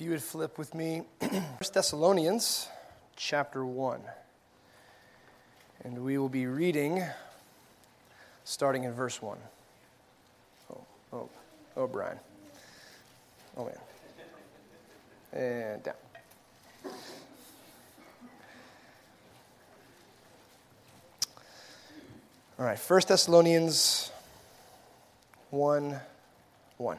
If you would flip with me, 1 Thessalonians chapter 1. And we will be reading starting in verse 1. Oh, oh, oh, Brian. Oh, man. And down. All right, 1 Thessalonians 1 1.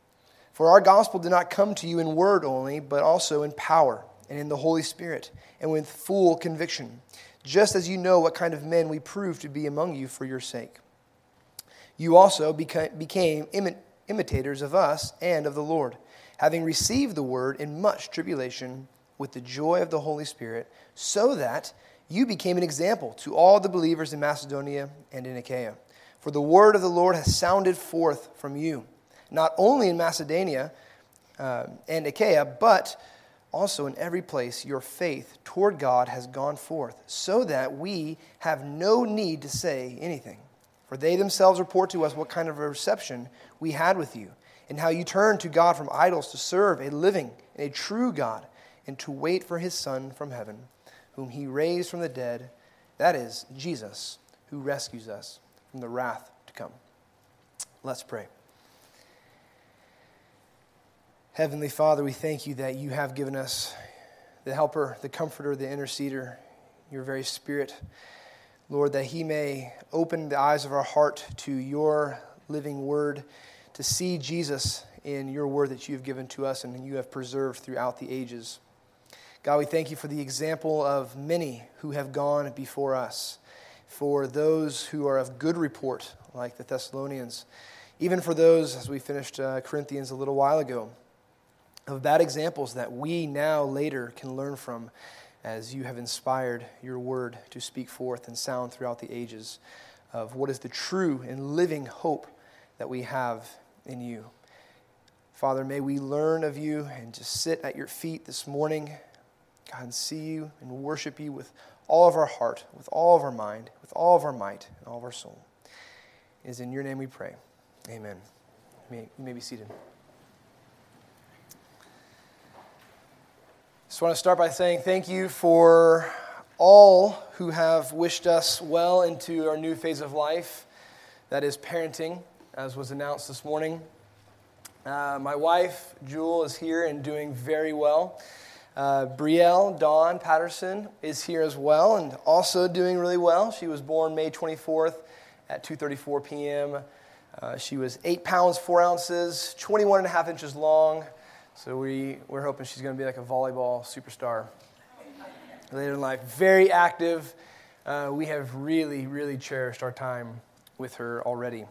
for our gospel did not come to you in word only, but also in power and in the Holy Spirit and with full conviction, just as you know what kind of men we proved to be among you for your sake. You also became imitators of us and of the Lord, having received the word in much tribulation with the joy of the Holy Spirit, so that you became an example to all the believers in Macedonia and in Achaia. For the word of the Lord has sounded forth from you not only in Macedonia uh, and Achaia, but also in every place your faith toward God has gone forth, so that we have no need to say anything. For they themselves report to us what kind of a reception we had with you, and how you turned to God from idols to serve a living and a true God, and to wait for his Son from heaven, whom he raised from the dead, that is, Jesus, who rescues us from the wrath to come. Let's pray. Heavenly Father, we thank you that you have given us the helper, the comforter, the interceder, your very spirit. Lord, that he may open the eyes of our heart to your living word, to see Jesus in your word that you have given to us and you have preserved throughout the ages. God, we thank you for the example of many who have gone before us, for those who are of good report, like the Thessalonians, even for those, as we finished uh, Corinthians a little while ago, of bad examples that we now later can learn from as you have inspired your word to speak forth and sound throughout the ages of what is the true and living hope that we have in you. Father, may we learn of you and just sit at your feet this morning, God, and see you and worship you with all of our heart, with all of our mind, with all of our might, and all of our soul. It is in your name we pray. Amen. You may, you may be seated. I just want to start by saying thank you for all who have wished us well into our new phase of life that is parenting, as was announced this morning. Uh, my wife, Jewel, is here and doing very well. Uh, Brielle Dawn Patterson is here as well and also doing really well. She was born May 24th at 2.34 p.m. Uh, she was 8 pounds 4 ounces, 21 and a half inches long, so we, we're hoping she's going to be like a volleyball superstar later in life. Very active. Uh, we have really, really cherished our time with her already.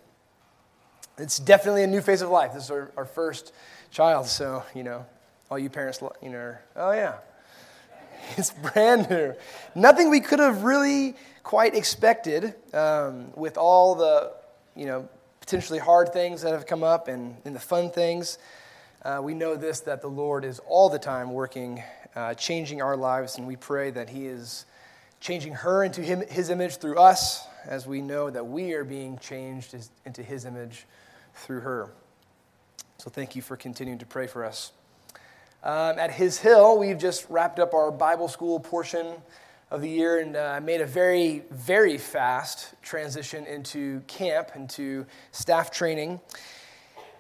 It's definitely a new phase of life. This is our, our first child, so, you know, all you parents, you know, oh yeah, it's brand new. Nothing we could have really quite expected um, with all the, you know, potentially hard things that have come up and, and the fun things uh, we know this that the Lord is all the time working, uh, changing our lives, and we pray that He is changing her into him, His image through us, as we know that we are being changed into His image through her. So thank you for continuing to pray for us. Um, at His Hill, we've just wrapped up our Bible school portion of the year and uh, made a very, very fast transition into camp, into staff training.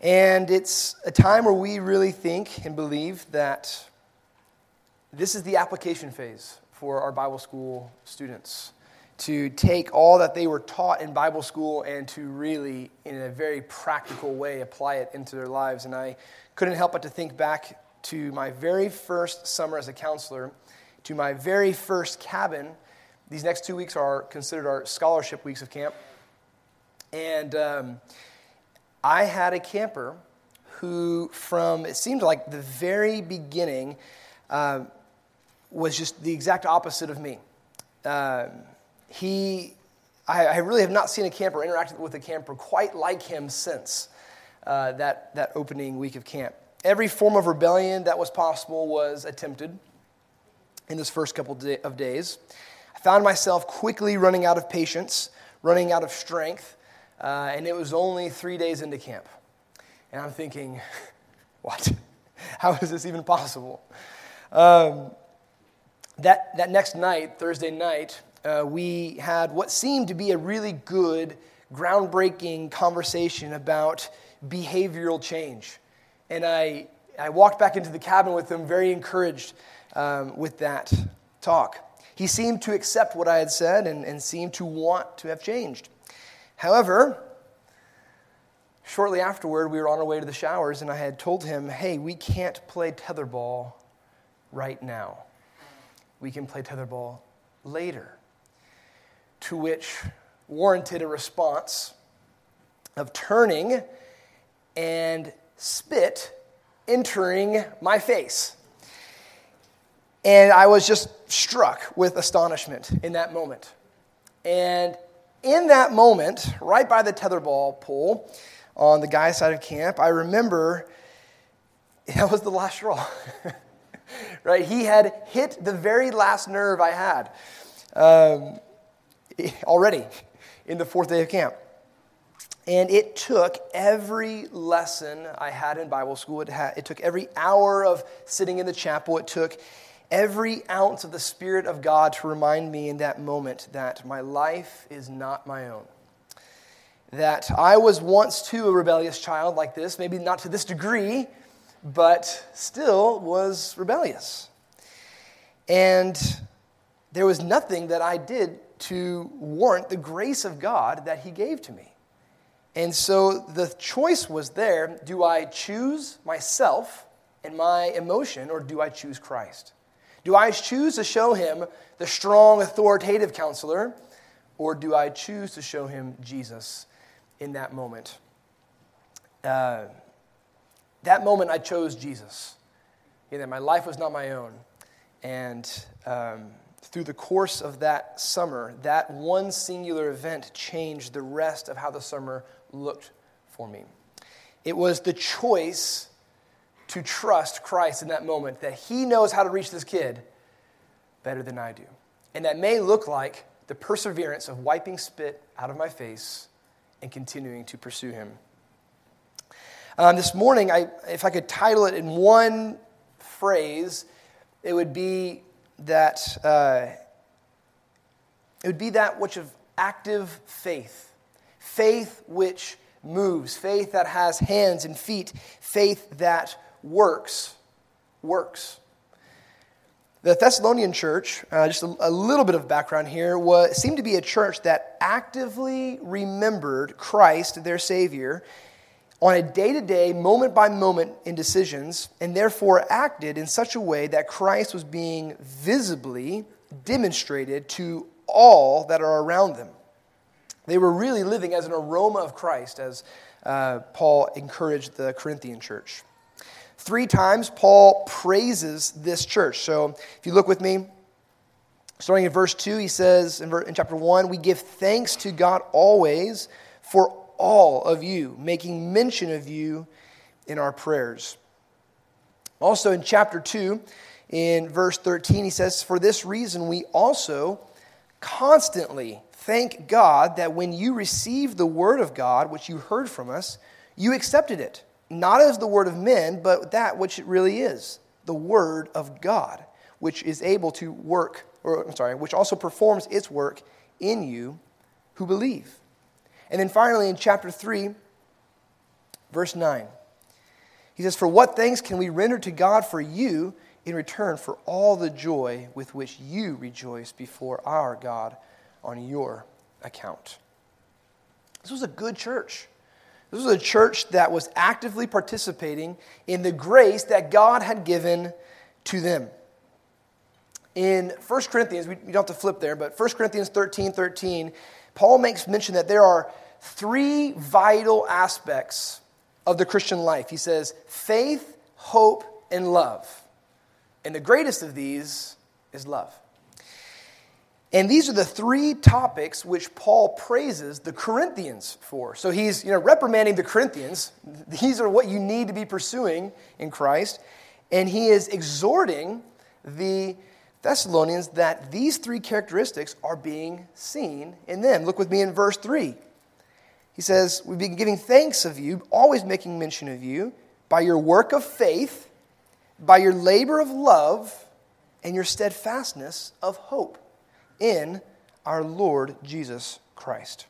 And it's a time where we really think and believe that this is the application phase for our Bible school students to take all that they were taught in Bible school and to really, in a very practical way, apply it into their lives. And I couldn't help but to think back to my very first summer as a counselor, to my very first cabin. These next two weeks are considered our scholarship weeks of camp. And um, I had a camper who, from it seemed like the very beginning, uh, was just the exact opposite of me. Uh, he, I, I, really have not seen a camper, interacted with a camper quite like him since uh, that, that opening week of camp. Every form of rebellion that was possible was attempted in this first couple of days. I found myself quickly running out of patience, running out of strength, uh, and it was only three days into camp. And I'm thinking, what? How is this even possible? Um, that, that next night, Thursday night, uh, we had what seemed to be a really good, groundbreaking conversation about behavioral change. And I, I walked back into the cabin with him, very encouraged um, with that talk. He seemed to accept what I had said and, and seemed to want to have changed. However, shortly afterward, we were on our way to the showers, and I had told him, hey, we can't play tetherball right now. We can play tetherball later. To which warranted a response of turning and spit entering my face. And I was just struck with astonishment in that moment. And in that moment, right by the tetherball pole on the guy's side of camp, I remember that was the last straw. right? He had hit the very last nerve I had um, already in the fourth day of camp. And it took every lesson I had in Bible school. It, it took every hour of sitting in the chapel. It took every ounce of the Spirit of God to remind me in that moment that my life is not my own. That I was once too a rebellious child like this, maybe not to this degree, but still was rebellious. And there was nothing that I did to warrant the grace of God that He gave to me. And so the choice was there do I choose myself and my emotion, or do I choose Christ? Do I choose to show him the strong, authoritative counselor, or do I choose to show him Jesus in that moment? Uh, that moment, I chose Jesus. You know, my life was not my own. And um, through the course of that summer, that one singular event changed the rest of how the summer looked for me. It was the choice to trust Christ in that moment, that He knows how to reach this kid better than I do. And that may look like the perseverance of wiping spit out of my face and continuing to pursue Him. Um, this morning, I, if I could title it in one phrase, it would be that uh, it would be that which of active faith, faith which moves, faith that has hands and feet, faith that works, works. The Thessalonian church, uh, just a, a, little bit of background here, was, seemed to be a church that actively remembered Christ, their Savior, on a day to day, moment by moment in decisions, and therefore acted in such a way that Christ was being visibly demonstrated to all that are around them. They were really living as an aroma of Christ, as uh, Paul encouraged the Corinthian church. Three times, Paul praises this church. So if you look with me, starting in verse 2, he says in, in chapter 1, we give thanks to God always for all of you, making mention of you in our prayers. Also in chapter 2, in verse 13, he says, For this reason we also constantly thank God that when you received the word of God, which you heard from us, you accepted it, not as the word of men, but that which it really is, the word of God, which is able to work, or I'm sorry, which also performs its work in you who believe. And then finally, in chapter 3, verse 9, he says, For what thanks can we render to God for you in return for all the joy with which you rejoice before our God on your account? This was a good church. This was a church that was actively participating in the grace that God had given to them. In 1 Corinthians, we don't have to flip there, but 1 Corinthians 13 13, Paul makes mention that there are three vital aspects of the Christian life. He says, faith, hope, and love. And the greatest of these is love. And these are the three topics which Paul praises the Corinthians for. So he's you know, reprimanding the Corinthians. These are what you need to be pursuing in Christ. And he is exhorting the Thessalonians that these three characteristics are being seen in them. Look with me in verse 3. He says, We've been giving thanks of you, always making mention of you, by your work of faith, by your labor of love, and your steadfastness of hope in our Lord Jesus Christ.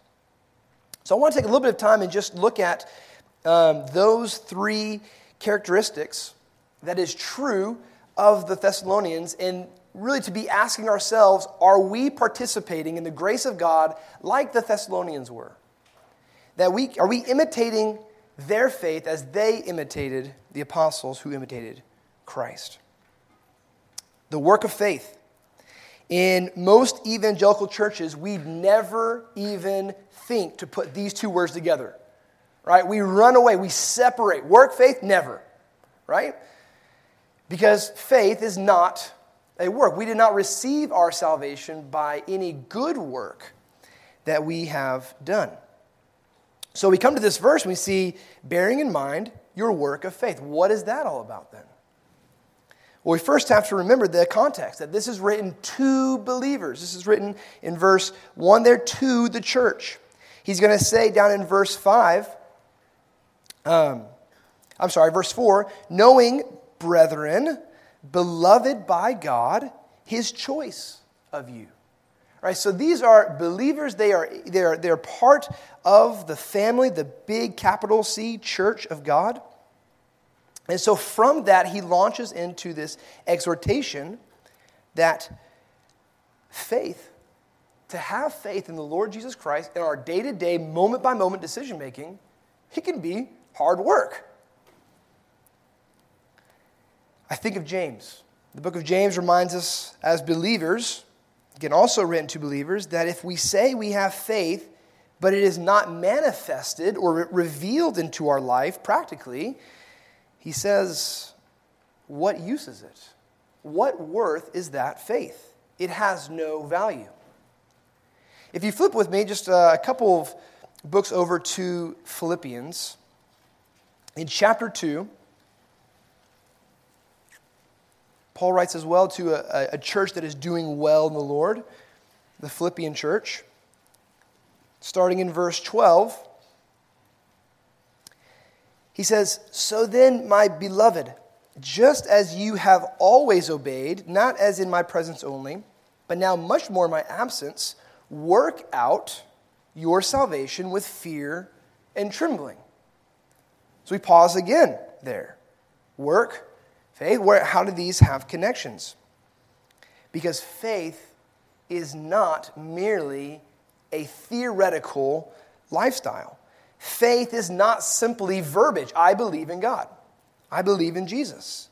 So I want to take a little bit of time and just look at um, those three characteristics that is true of the Thessalonians and really to be asking ourselves are we participating in the grace of God like the Thessalonians were? That we are we imitating their faith as they imitated the apostles who imitated Christ? The work of faith in most evangelical churches, we'd never even think to put these two words together. Right? We run away, we separate. Work faith, never. Right? Because faith is not a work. We did not receive our salvation by any good work that we have done. So we come to this verse and we see, bearing in mind your work of faith. What is that all about then? Well, we first have to remember the context that this is written to believers. This is written in verse 1 there to the church. He's going to say down in verse 5, um, I'm sorry, verse 4, knowing, brethren, beloved by God, his choice of you. All right, so these are believers. They are, they are, they're part of the family, the big capital C church of God. And so from that, he launches into this exhortation that faith, to have faith in the Lord Jesus Christ in our day to day, moment by moment decision making, it can be hard work. I think of James. The book of James reminds us as believers, again, also written to believers, that if we say we have faith, but it is not manifested or revealed into our life practically, he says, What use is it? What worth is that faith? It has no value. If you flip with me just a couple of books over to Philippians, in chapter 2, Paul writes as well to a, a, church that is doing well in the Lord, the Philippian church. Starting in verse 12, he says, So then, my beloved, just as you have always obeyed, not as in my presence only, but now much more in my absence, work out your salvation with fear and trembling. So we pause again there. Work, faith, where, how do these have connections? Because faith is not merely a theoretical lifestyle. Faith is not simply verbiage. I believe in God. I believe in Jesus.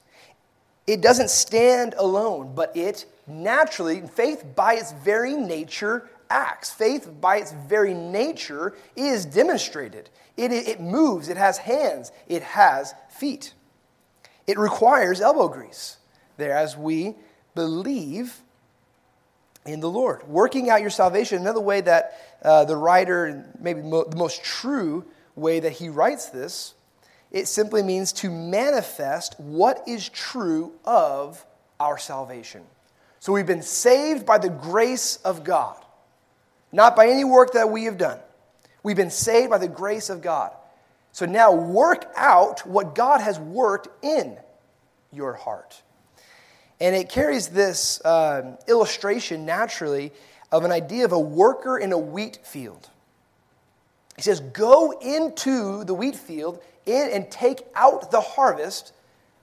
It doesn't stand alone, but it naturally, faith by its very nature acts. Faith by its very nature is demonstrated. It, it, moves, it has hands, it has feet. It requires elbow grease there as we believe in the Lord. Working out your salvation, another way that uh, the writer, maybe mo- the most true way that he writes this, it simply means to manifest what is true of our salvation. So we've been saved by the grace of God, not by any work that we have done. We've been saved by the grace of God. So now work out what God has worked in your heart. And it carries this uh, illustration naturally of an idea of a worker in a wheat field. He says, Go into the wheat field in, and take out the harvest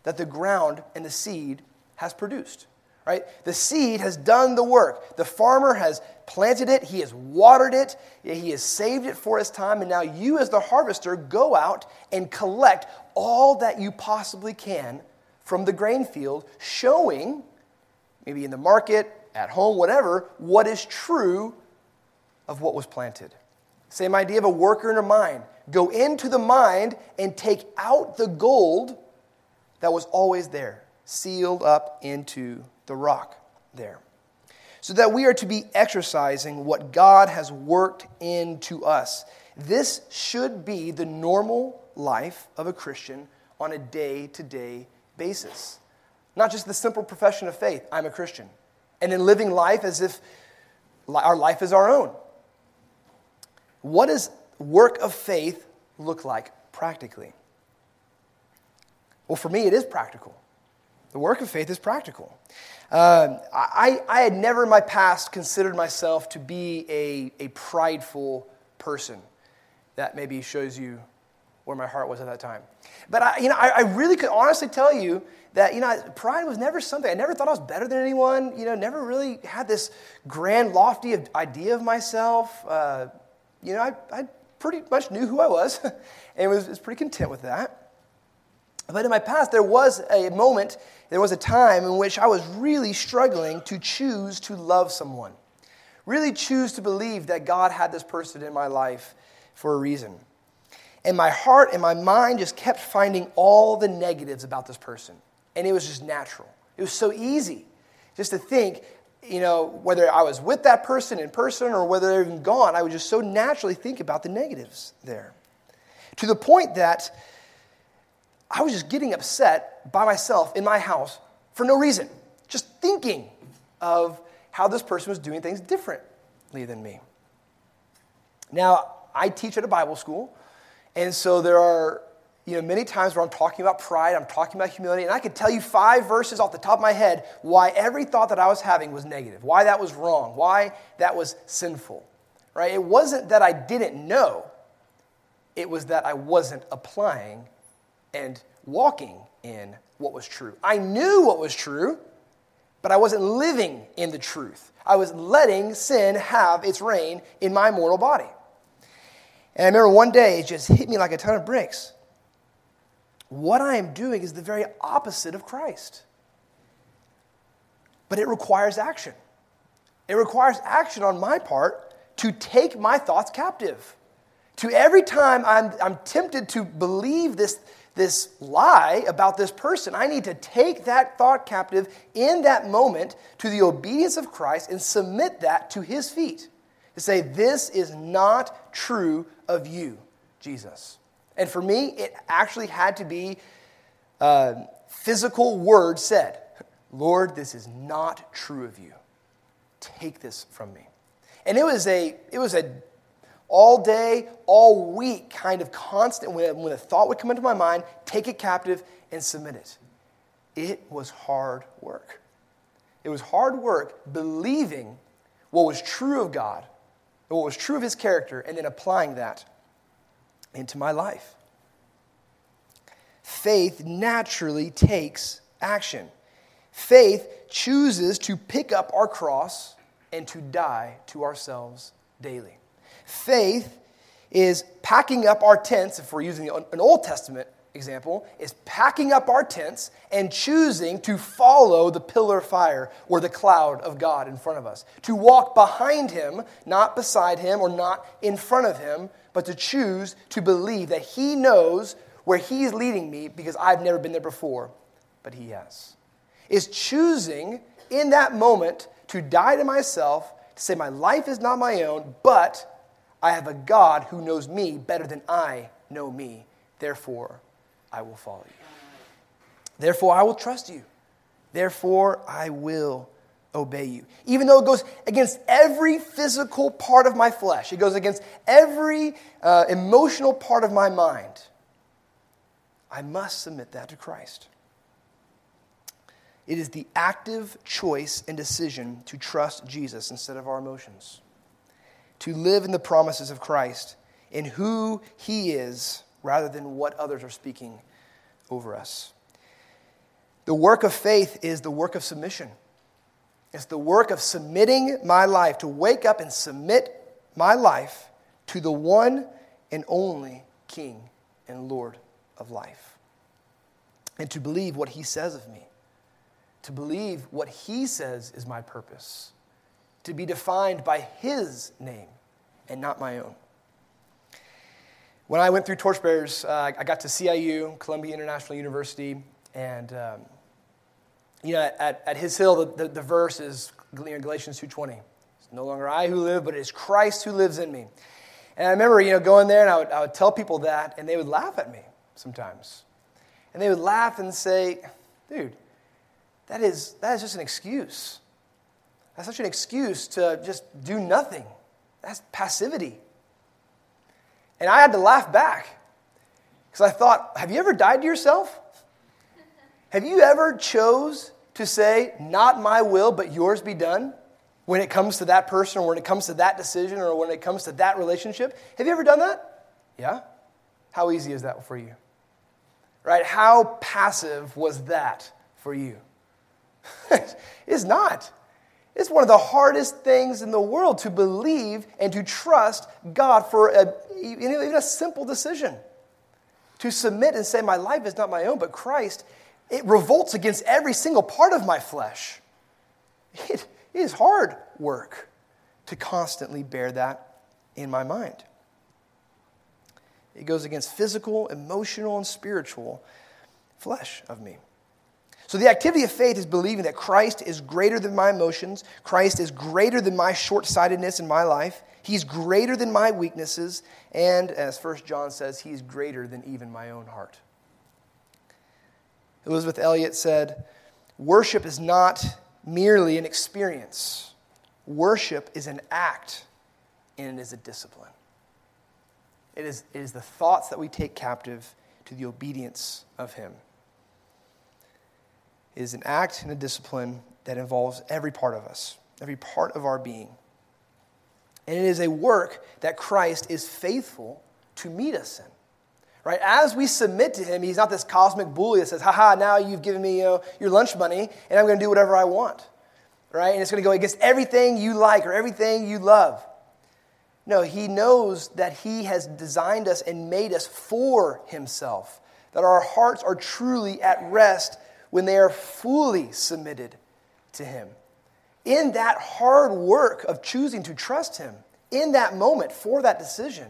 that the ground and the seed has produced. Right? The seed has done the work. The farmer has planted it, he has watered it, he has saved it for his time, and now you, as the harvester, go out and collect all that you possibly can from the grain field, showing, maybe in the market, at home, whatever, what is true of what was planted. Same idea of a worker in a mine, go into the mind and take out the gold that was always there, sealed up into the rock there. So that we are to be exercising what God has worked into us. This should be the normal life of a Christian on a day to day basis. Not just the simple profession of faith, I'm a Christian, and in living life as if our life is our own. What does work of faith look like practically? Well, for me, it is practical. The work of faith is practical. Um, I, I had never in my past considered myself to be a, a prideful person. That maybe shows you where my heart was at that time. But I, you know, I, I, really could honestly tell you that you know, pride was never something. I never thought I was better than anyone. You know, never really had this grand, lofty idea of myself. Uh, you know, I, I pretty much knew who I was, and was, was pretty content with that. But in my past, there was a moment, there was a time in which I was really struggling to choose to love someone, really choose to believe that God had this person in my life for a reason. And my heart and my mind just kept finding all the negatives about this person. And it was just natural. It was so easy just to think, you know, whether I was with that person in person or whether they're even gone, I would just so naturally think about the negatives there. To the point that I was just getting upset by myself in my house for no reason, just thinking of how this person was doing things differently than me. Now, I teach at a Bible school, and so there are you know, many times where I'm talking about pride, I'm talking about humility, and I could tell you five verses off the top of my head why every thought that I was having was negative, why that was wrong, why that was sinful. Right? It wasn't that I didn't know, it was that I wasn't applying and walking in what was true. I knew what was true, but I wasn't living in the truth. I was letting sin have its reign in my mortal body. And I remember one day it just hit me like a ton of bricks. What I am doing is the very opposite of Christ. But it requires action. It requires action on my part to take my thoughts captive. To every time I'm, I'm tempted to believe this, this lie about this person, I need to take that thought captive in that moment to the obedience of Christ and submit that to his feet. To say, This is not true of you, Jesus. And for me, it actually had to be a physical word said Lord, this is not true of you. Take this from me. And it was a, it was a all day, all week kind of constant, when, when a thought would come into my mind, take it captive and submit it. It was hard work. It was hard work believing what was true of God, what was true of his character, and then applying that into my life. Faith naturally takes action. Faith chooses to pick up our cross and to die to ourselves daily. Faith is packing up our tents, if we're using an Old Testament example, is packing up our tents and choosing to follow the pillar of fire or the cloud of God in front of us. To walk behind him, not beside him or not in front of him, but to choose to believe that He knows where He's leading me because I've never been there before, but He has. Is choosing in that moment to die to myself, to say, My life is not my own, but I have a God who knows me better than I know me. Therefore, I will follow you. Therefore, I will trust you. Therefore, I will obey you. Even though it goes against every physical part of my flesh, it goes against every uh, emotional part of my mind, I must submit that to Christ. It is the active choice and decision to trust Jesus instead of our emotions, to live in the promises of Christ, in who He is, rather than what others are speaking over us. The work of faith is the work of submission. It's the work of submitting my life, to wake up and submit my life to the one and only King and Lord of life. And to believe what he says of me, to believe what he says is my purpose, to be defined by his name and not my own. When I went through Torchbearers, uh, I got to CIU, Columbia International University, and um, you know, at, at His Hill, the, the, the verse is Galatians 2.20. It's no longer I who live, but it is Christ who lives in me. And I remember, you know, going there and I would, I would tell people that, and they would laugh at me sometimes. And they would laugh and say, dude, that is, that is just an excuse. That's such an excuse to just do nothing. That's passivity. And I had to laugh back because I thought, have you ever died to yourself? Have you ever chose to say, not my will, but yours be done? When it comes to that person, or when it comes to that decision, or when it comes to that relationship, have you ever done that? Yeah. How easy is that for you? Right? How passive was that for you? it's not. It's one of the hardest things in the world to believe and to trust God for a, even a simple decision. To submit and say, My life is not my own, but Christ, it revolts against every single part of my flesh. It, it is hard work to constantly bear that in my mind. It goes against physical, emotional, and spiritual flesh of me. So, the activity of faith is believing that Christ is greater than my emotions, Christ is greater than my short sightedness in my life, He's greater than my weaknesses, and as 1 John says, He's greater than even my own heart. Elisabeth Elliot said, Worship is not merely an experience, worship is an act, and it is a discipline. It is, it is the thoughts that we take captive to the obedience of Him is an act and a discipline that involves every part of us, every part of our being. And it is a work that Christ is faithful to meet us in. Right? As we submit to him, he's not this cosmic bully that says, haha, now you've given me you know, your lunch money and I'm going to do whatever I want. Right? And it's going to go against everything you like or everything you love. No, he knows that he has designed us and made us for himself, that our hearts are truly at rest when they are fully submitted to Him. In that hard work of choosing to trust Him, in that moment for that decision,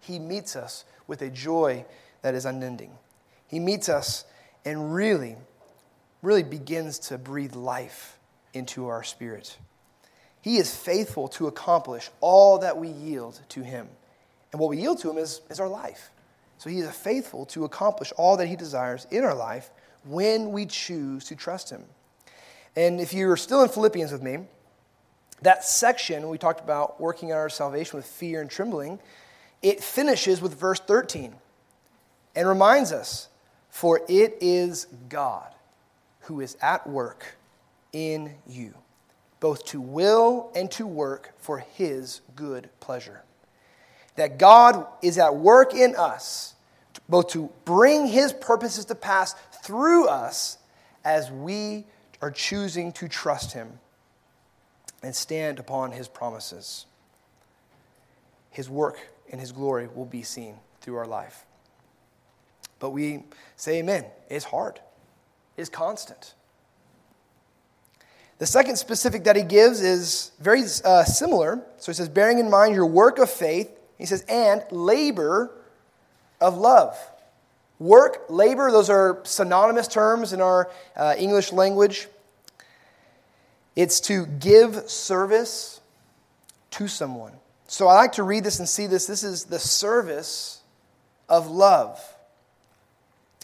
He meets us with a joy that is unending. He meets us and really, really begins to breathe life into our spirit. He is faithful to accomplish all that we yield to Him. And what we yield to Him is, is our life. So He is faithful to accomplish all that He desires in our life when we choose to trust Him. And if you're still in Philippians with me, that section we talked about working on our salvation with fear and trembling, it finishes with verse 13 and reminds us, For it is God who is at work in you, both to will and to work for his good pleasure. That God is at work in us, both to bring his purposes to pass through us as we are choosing to trust Him and stand upon His promises. His work and His glory will be seen through our life. But we say amen. It's hard, it's constant. The second specific that he gives is very uh, similar. So he says, bearing in mind your work of faith, he says, and labor of love. Work, labor, those are synonymous terms in our uh, English language. It's to give service to someone. So I like to read this and see this. This is the service of love.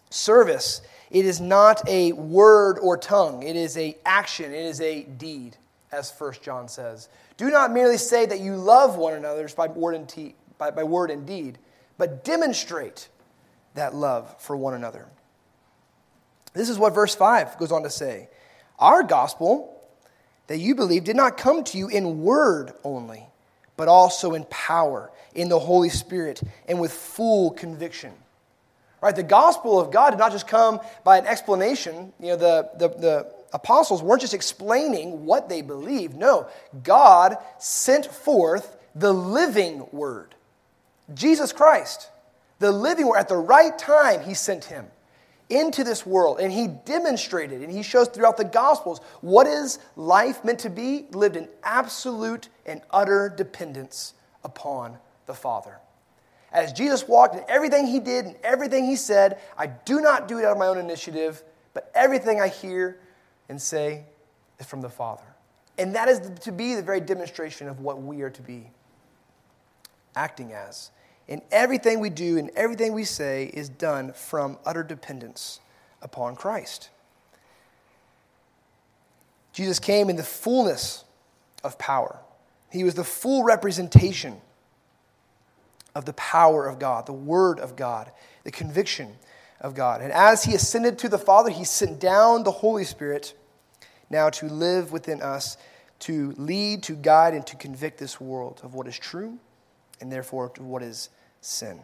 Service, it is not a word or tongue, it is a action, it is a deed, as First John says. Do not merely say that you love one another by word and, te- by, by word and deed, but demonstrate that love for one another. This is what verse 5 goes on to say Our gospel that you believe did not come to you in word only, but also in power, in the Holy Spirit, and with full conviction. Right? The gospel of God did not just come by an explanation. You know, the, the, the apostles weren't just explaining what they believed. No, God sent forth the living word, Jesus Christ the living word, at the right time, he sent him into this world and he demonstrated and he shows throughout the gospels what is life meant to be lived in absolute and utter dependence upon the father As Jesus walked in everything he did and everything he said, I do not do it out of my own initiative, but everything I hear and say is from the Father. And that is to be the very demonstration of what we are to be acting as. And everything we do and everything we say is done from utter dependence upon Christ. Jesus came in the fullness of power. He was the full representation of the power of God, the Word of God, the conviction of God. And as he ascended to the Father, he sent down the Holy Spirit now to live within us, to lead, to guide, and to convict this world of what is true and therefore to what is sin.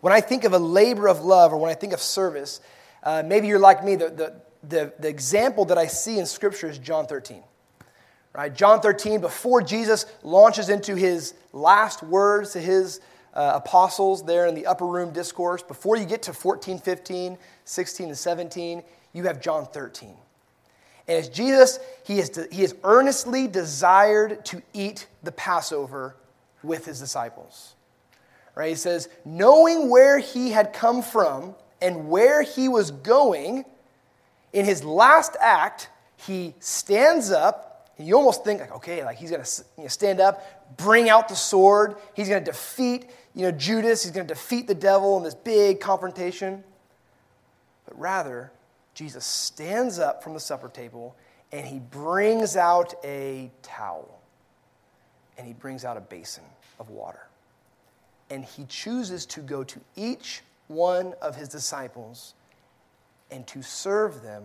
When I think of a labor of love or when I think of service, uh, maybe you're like me, the, the, the, the example that I see in Scripture is John 13. Right? John 13, before Jesus launches into his last words to his uh, apostles there in the upper room discourse, before you get to 14, 15, 16, and 17, you have John 13. And as Jesus, he has, he has earnestly desired to eat the Passover with his disciples. Right? He says, knowing where he had come from and where he was going, in his last act, he stands up and you almost think, like, okay, like he's going to you know, stand up, bring out the sword. He's going to defeat, you know, Judas. He's going to defeat the devil in this big confrontation. But rather, Jesus stands up from the supper table and he brings out a towel and he brings out a basin of water. And he chooses to go to each one of his disciples and to serve them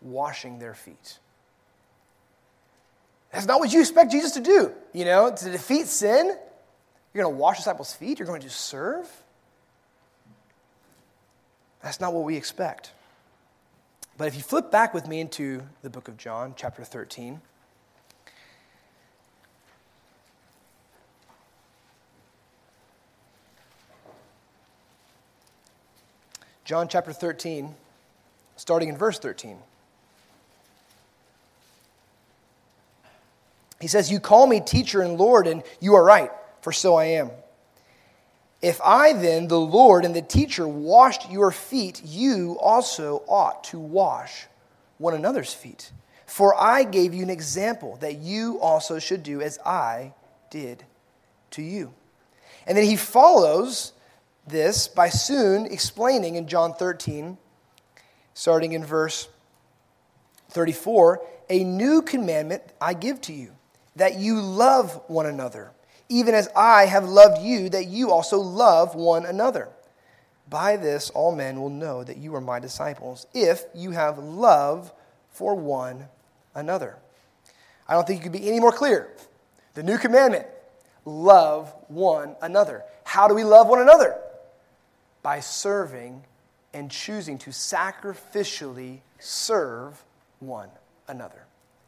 washing their feet. That's not what you expect Jesus to do. You know, to defeat sin, you're going to wash disciples' feet, you're going to serve. That's not what we expect. But if you flip back with me into the book of John, chapter 13, John chapter 13, starting in verse 13. He says, You call me teacher and Lord, and you are right, for so I am. If I then, the Lord and the teacher, washed your feet, you also ought to wash one another's feet. For I gave you an example that you also should do as I did to you. And then he follows this by soon explaining in John 13, starting in verse 34, a new commandment I give to you that you love one another, even as I have loved you, that you also love one another. By this, all men will know that you are my disciples, if you have love for one another. I don't think you could be any more clear. The new commandment love one another. How do we love one another? By serving and choosing to sacrificially serve one another.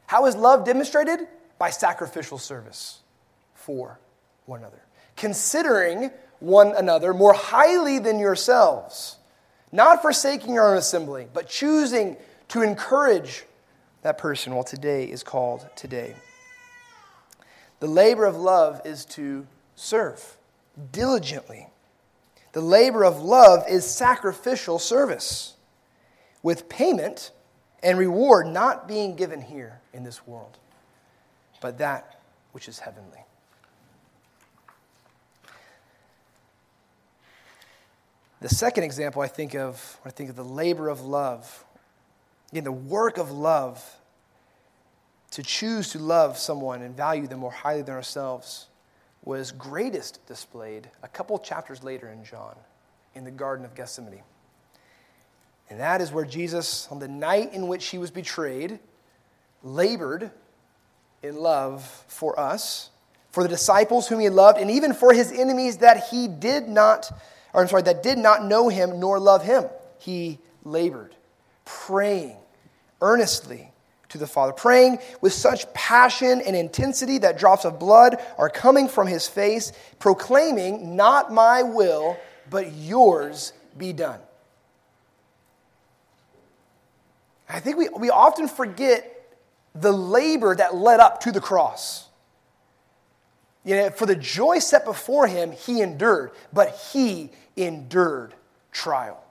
How is love demonstrated? by sacrificial service for one another, considering one another more highly than yourselves, not forsaking your own assembly, but choosing to encourage that person while today is called today. The labor of love is to serve diligently. The labor of love is sacrificial service with payment and reward not being given here in this world but that which is heavenly. The second example I think of, I think of the labor of love, again, the work of love, to choose to love someone and value them more highly than ourselves, was greatest displayed a couple chapters later in John, in the Garden of Gethsemane. And that is where Jesus, on the night in which he was betrayed, labored in love for us, for the disciples whom he loved, and even for his enemies that he did not, or I'm sorry, that did not know him nor love him. He labored, praying earnestly to the Father, praying with such passion and intensity that drops of blood are coming from his face, proclaiming, Not my will, but yours be done. I think we, we often forget the labor that led up to the cross. You know, for the joy set before him, he endured, but he endured trial.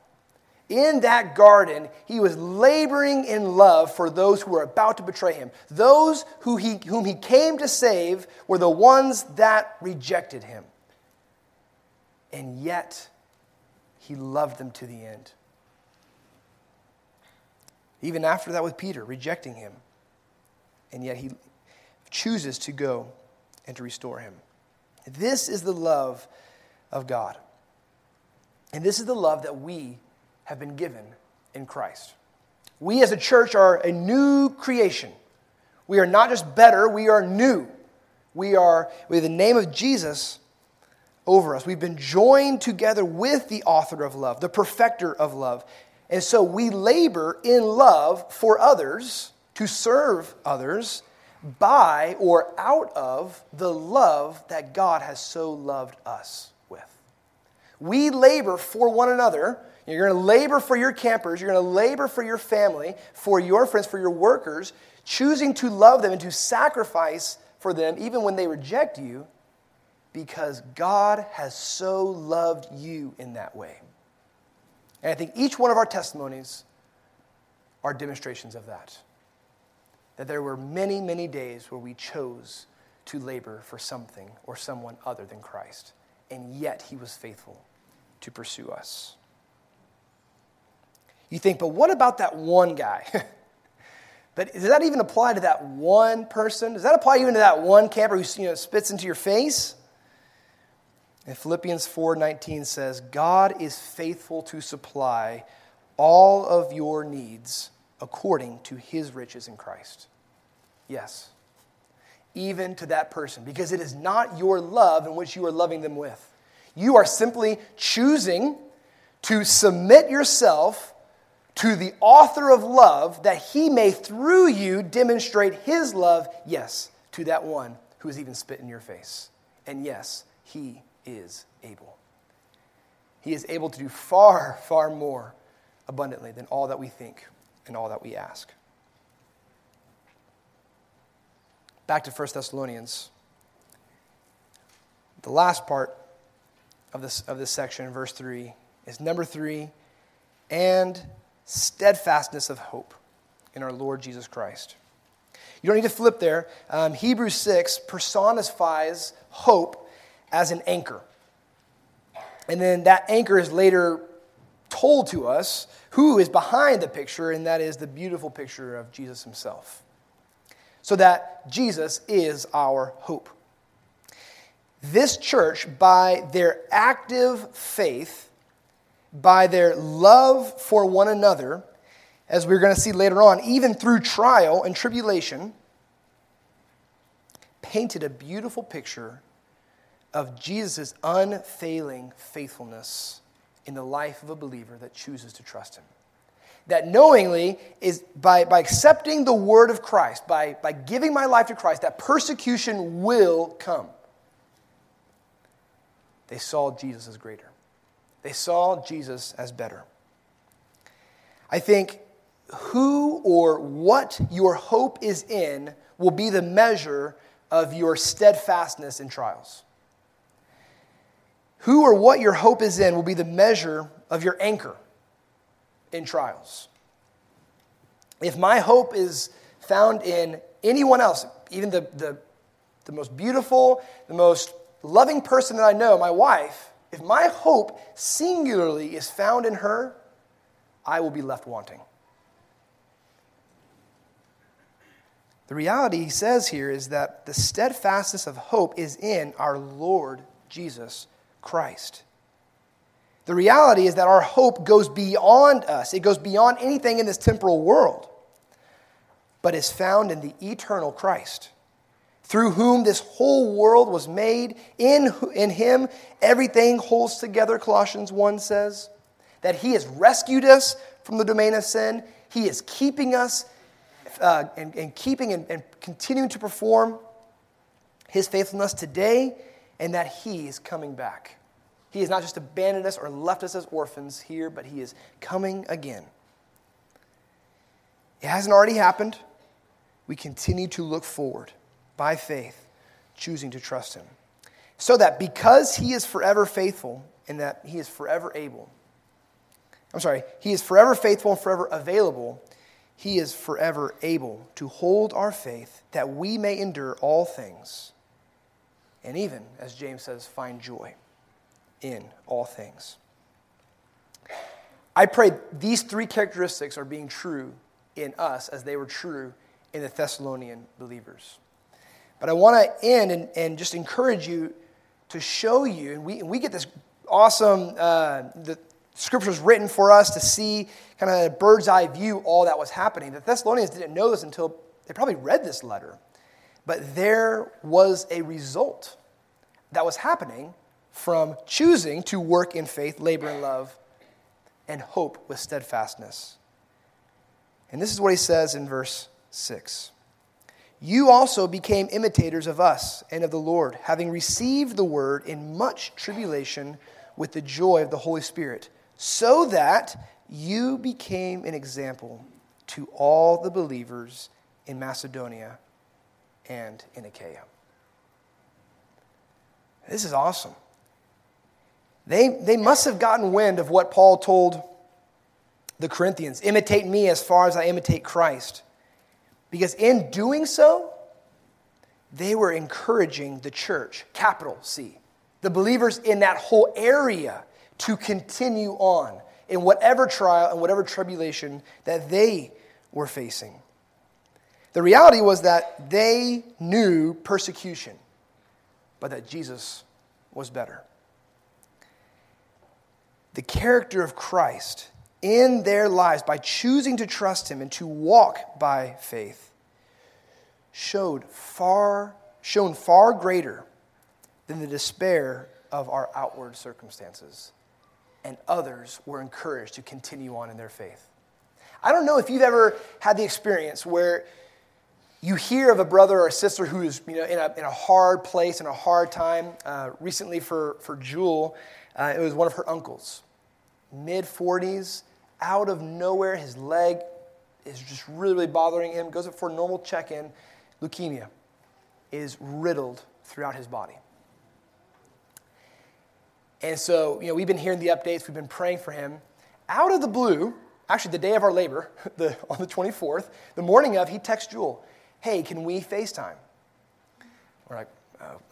In that garden, he was laboring in love for those who were about to betray him. Those who he, whom he came to save were the ones that rejected him. And yet, he loved them to the end. Even after that with Peter, rejecting him. And yet, he chooses to go and to restore him. This is the love of God. And this is the love that we have been given in Christ. We as a church are a new creation. We are not just better, we are new. We are, with the name of Jesus over us. We've been joined together with the author of love, the perfecter of love. And so we labor in love for others, to serve others, by or out of the love that God has so loved us with. We labor for one another. You're going to labor for your campers, you're going to labor for your family, for your friends, for your workers, choosing to love them and to sacrifice for them even when they reject you because God has so loved you in that way. And I think each one of our testimonies are demonstrations of that that there were many, many days where we chose to labor for something or someone other than Christ, and yet he was faithful to pursue us. You think, but what about that one guy? but does that even apply to that one person? Does that apply even to that one camper who you know, spits into your face? And Philippians 4:19 says, "God is faithful to supply all of your needs according to his riches in Christ." Yes. Even to that person, because it is not your love in which you are loving them with. You are simply choosing to submit yourself to the author of love that he may, through you, demonstrate his love, yes, to that one who has even spit in your face. And yes, he is able. He is able to do far, far more abundantly than all that we think and all that we ask. Back to 1 Thessalonians. The last part of this, of this section, verse 3, is number 3 and steadfastness of hope in our Lord Jesus Christ. You don't need to flip there. Um, Hebrews 6 personifies hope as an anchor. And then that anchor is later told to us who is behind the picture, and that is the beautiful picture of Jesus himself so that Jesus is our hope. This church, by their active faith, by their love for one another, as we're going to see later on, even through trial and tribulation, painted a beautiful picture of Jesus' unfailing faithfulness in the life of a believer that chooses to trust him that knowingly is by, by accepting the word of Christ, by, by giving my life to Christ, that persecution will come. They saw Jesus as greater. They saw Jesus as better. I think who or what your hope is in will be the measure of your steadfastness in trials. Who or what your hope is in will be the measure of your anchor in trials. If my hope is found in anyone else, even the, the, the most beautiful, the most loving person that I know, my wife, if my hope singularly is found in her, I will be left wanting. The reality he says here is that the steadfastness of hope is in our Lord Jesus Christ. The reality is that our hope goes beyond us, it goes beyond anything in this temporal world, but is found in the eternal Christ, through whom this whole world was made. In, in him, everything holds together, Colossians 1 says. That he has rescued us from the domain of sin, he is keeping us uh, and, and, keeping and, and continuing to perform his faithfulness today, and that he is coming back. He has not just abandoned us or left us as orphans here, but He is coming again. It hasn't already happened. We continue to look forward by faith, choosing to trust Him. So that because he is forever faithful and that he is forever able, I'm sorry, he is forever faithful and forever available, he is forever able to hold our faith that we may endure all things and even, as James says, find joy in all things. I pray these three characteristics are being true in us as they were true in the Thessalonian believers. But I want to end and, and just encourage you to show you, and we, and we get this awesome, uh, the scriptures written for us to see kind of a bird's eye view all that was happening. The Thessalonians didn't know this until they probably read this letter. But there was a result that was happening from choosing to work in faith, labor in love, and hope with steadfastness. And this is what he says in verse 6. You also became imitators of us and of the Lord, having received the word in much tribulation with the joy of the Holy Spirit, so that you became an example to all the believers in Macedonia and in Achaia. This is awesome. They, they must have gotten wind of what Paul told the Corinthians imitate me as far as I imitate Christ. Because in doing so, they were encouraging the church, capital C, the believers in that whole area to continue on in whatever trial and whatever tribulation that they were facing. The reality was that they knew persecution but that Jesus was better. The character of Christ in their lives by choosing to trust him and to walk by faith showed far shown far greater than the despair of our outward circumstances. And others were encouraged to continue on in their faith. I don't know if you've ever had the experience where you hear of a brother or a sister who is you know, in, a, in a hard place, in a hard time. Uh, recently, for, for Jewel, uh, it was one of her uncles, mid 40s, out of nowhere. His leg is just really, really bothering him. Goes up for a normal check in. Leukemia is riddled throughout his body. And so, you know, we've been hearing the updates, we've been praying for him. Out of the blue, actually, the day of our labor, the, on the 24th, the morning of, he texts Jewel hey, can we FaceTime? We're like,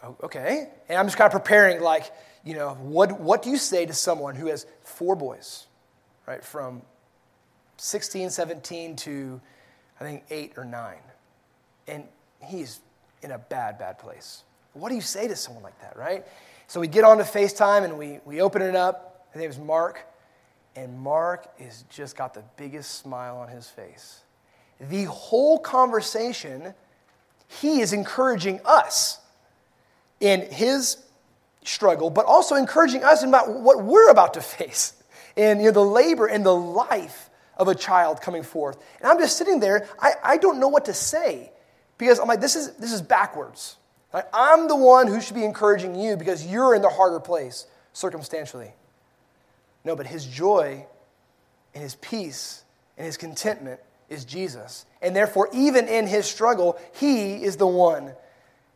oh, okay. And I'm just kind of preparing, like, you know, what, what do you say to someone who has four boys, right, from 16, 17 to, I think, eight or nine? And he's in a bad, bad place. What do you say to someone like that, right? So we get on to FaceTime and we, we open it up. His name is Mark. And Mark is just got the biggest smile on his face the whole conversation, he is encouraging us in his struggle, but also encouraging us about what we're about to face and you know, the labor and the life of a child coming forth. And I'm just sitting there, I, I don't know what to say because I'm like, this is, this is backwards. I'm the one who should be encouraging you because you're in the harder place circumstantially. No, but his joy and his peace and his contentment is Jesus. And therefore, even in his struggle, he is the one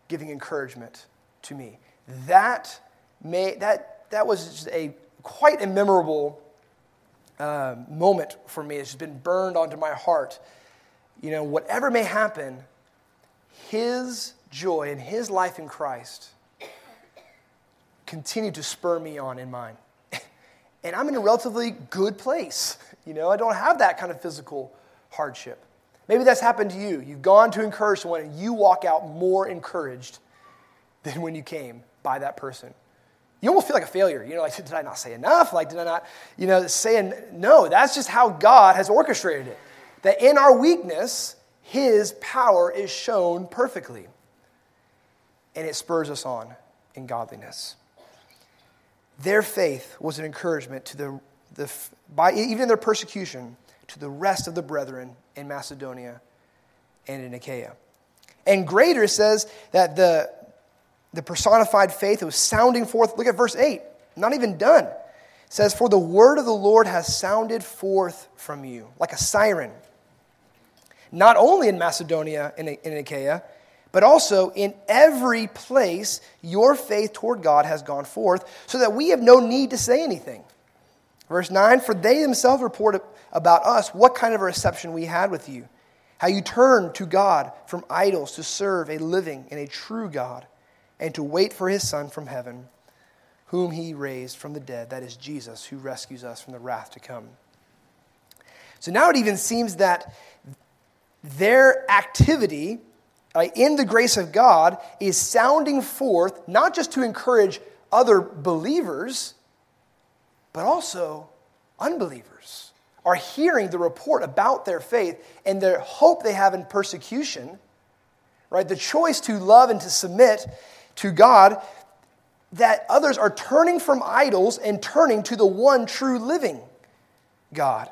giving encouragement to me. That, may, that, that was a quite a memorable uh, moment for me. It's just been burned onto my heart. You know, whatever may happen, his joy and his life in Christ continue to spur me on in mine. and I'm in a relatively good place. You know, I don't have that kind of physical hardship. Maybe that's happened to you. You've gone to encourage someone and you walk out more encouraged than when you came by that person. You almost feel like a failure. You know, like, did I not say enough? Like, did I not, you know, saying, no, that's just how God has orchestrated it. That in our weakness, His power is shown perfectly. And it spurs us on in godliness. Their faith was an encouragement to the, the by, even their persecution, to the rest of the brethren in Macedonia and in Achaia. And greater says that the, the personified faith was sounding forth. Look at verse 8, not even done. It says, For the word of the Lord has sounded forth from you, like a siren, not only in Macedonia and in Achaia, but also in every place your faith toward God has gone forth, so that we have no need to say anything. Verse 9 For they themselves report about us what kind of a reception we had with you, how you turned to God from idols to serve a living and a true God, and to wait for his Son from heaven, whom he raised from the dead, that is Jesus, who rescues us from the wrath to come. So now it even seems that their activity uh, in the grace of God is sounding forth not just to encourage other believers, but also unbelievers are hearing the report about their faith and the hope they have in persecution, right? The choice to love and to submit to God, that others are turning from idols and turning to the one true living God.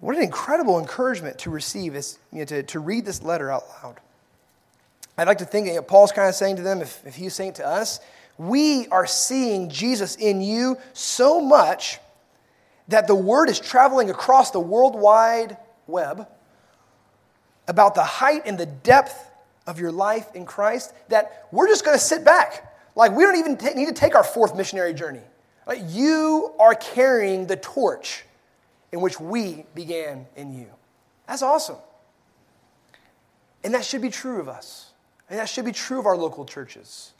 What an incredible encouragement to receive is you know, to, to read this letter out loud. I'd like to think that Paul's kind of saying to them, if, if he's saying to us, we are seeing Jesus in you so much that the word is traveling across the worldwide web about the height and the depth of your life in Christ that we're just going to sit back. Like, we don't even t- need to take our fourth missionary journey. Like, you are carrying the torch in which we began in you. That's awesome. And that should be true of us. And that should be true of our local churches.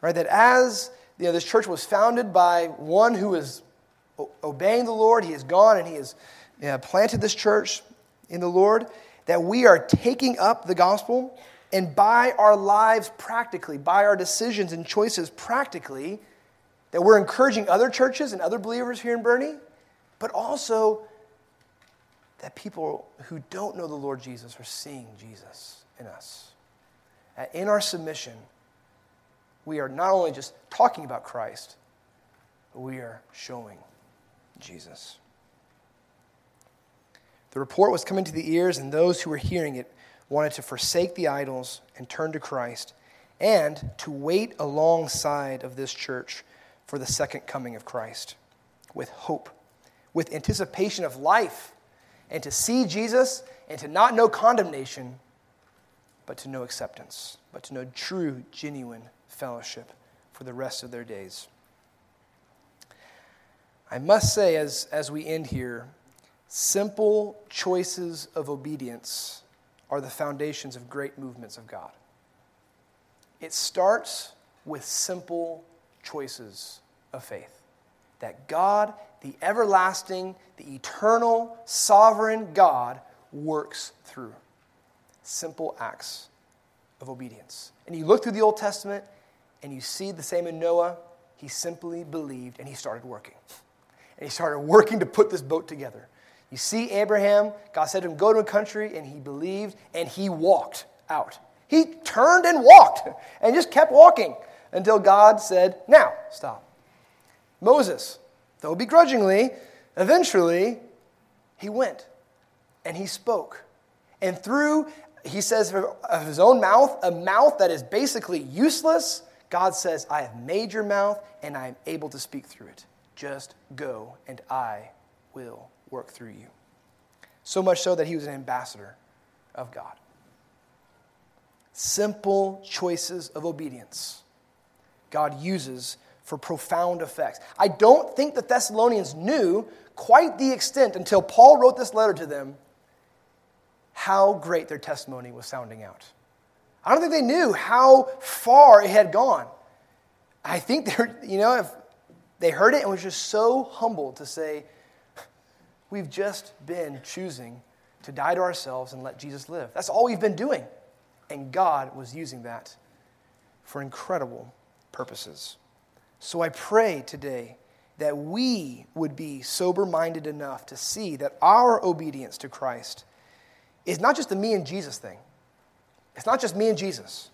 Right? That as you know, this church was founded by one who is obeying the Lord, he has gone and he has you know, planted this church in the Lord, that we are taking up the gospel and by our lives practically, by our decisions and choices practically, that we're encouraging other churches and other believers here in Boerne but also that people who don't know the Lord Jesus are seeing Jesus in us. In our submission, we are not only just talking about Christ, but we are showing Jesus. The report was coming to the ears, and those who were hearing it wanted to forsake the idols and turn to Christ, and to wait alongside of this church for the second coming of Christ with hope with anticipation of life and to see Jesus and to not know condemnation, but to know acceptance, but to know true, genuine fellowship for the rest of their days. I must say, as, as we end here, simple choices of obedience are the foundations of great movements of God. It starts with simple choices of faith that God, the everlasting, the eternal, sovereign God, works through. Simple acts of obedience. And you look through the Old Testament and you see the same in Noah. He simply believed and he started working. And he started working to put this boat together. You see Abraham, God said to him, Go to a country, and he believed and he walked out. He turned and walked and just kept walking until God said, Now, stop. Moses, though begrudgingly, eventually he went and he spoke. And through, he says, of his own mouth, a mouth that is basically useless, God says, I have made your mouth and I am able to speak through it. Just go and I will work through you. So much so that he was an ambassador of God. Simple choices of obedience God uses for profound effects. I don't think the Thessalonians knew quite the extent until Paul wrote this letter to them how great their testimony was sounding out. I don't think they knew how far it had gone. I think they're, you know, if they heard it and was just so humbled to say, We've just been choosing to die to ourselves and let Jesus live. That's all we've been doing. And God was using that for incredible purposes. So I pray today that we would be sober minded enough to see that our obedience to Christ is not just the me and Jesus thing. It's not just me and Jesus,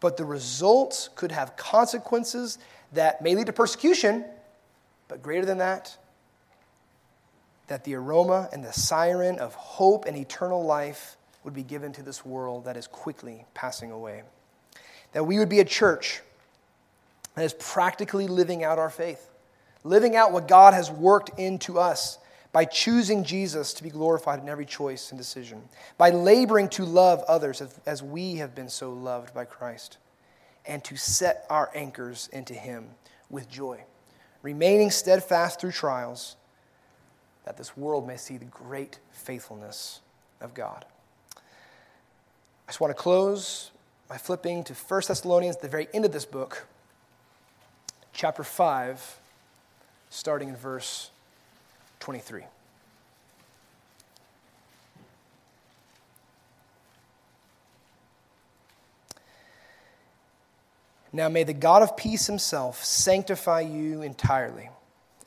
but the results could have consequences that may lead to persecution, but greater than that, that the aroma and the siren of hope and eternal life would be given to this world that is quickly passing away. That we would be a church that is practically living out our faith, living out what God has worked into us by choosing Jesus to be glorified in every choice and decision, by laboring to love others as, we have been so loved by Christ, and to set our anchors into Him with joy, remaining steadfast through trials, that this world may see the great faithfulness of God. I just want to close by flipping to 1 Thessalonians the very end of this book, chapter 5, starting in verse 23. Now may the God of peace himself sanctify you entirely,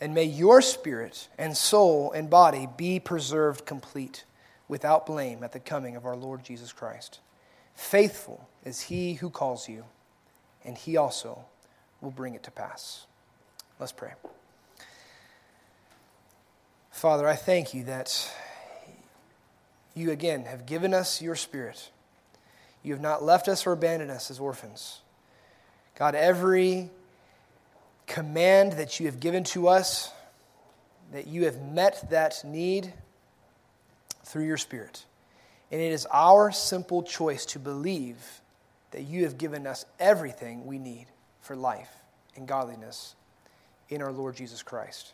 and may your spirit and soul and body be preserved complete, without blame, at the coming of our Lord Jesus Christ. Faithful is he who calls you, and he also will bring it to pass. Let's pray. Father, I thank you that you again have given us your spirit. You have not left us or abandoned us as orphans. God, every command that you have given to us, that you have met that need through your spirit. And it is our simple choice to believe that you have given us everything we need for life and godliness in our Lord Jesus Christ.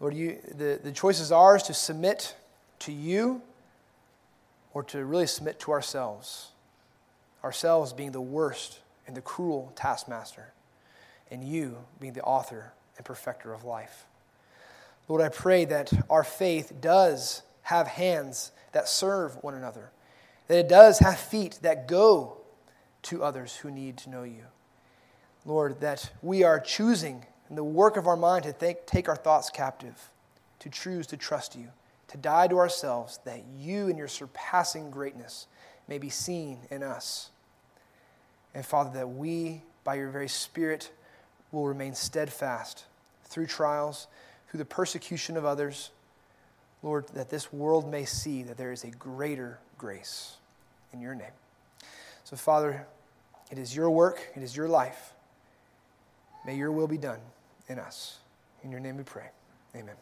Lord, you, the, the choice is ours to submit to you or to really submit to ourselves. Ourselves being the worst and the cruel taskmaster, and you being the author and perfecter of life. Lord, I pray that our faith does have hands that serve one another, that it does have feet that go to others who need to know you. Lord, that we are choosing in the work of our mind to take, take our thoughts captive, to choose to trust you, to die to ourselves, that you and your surpassing greatness may be seen in us. And Father, that we, by your very Spirit, will remain steadfast through trials, through the persecution of others Lord, that this world may see that there is a greater grace in your name. So, Father, it is your work, it is your life. May your will be done in us. In your name we pray. Amen.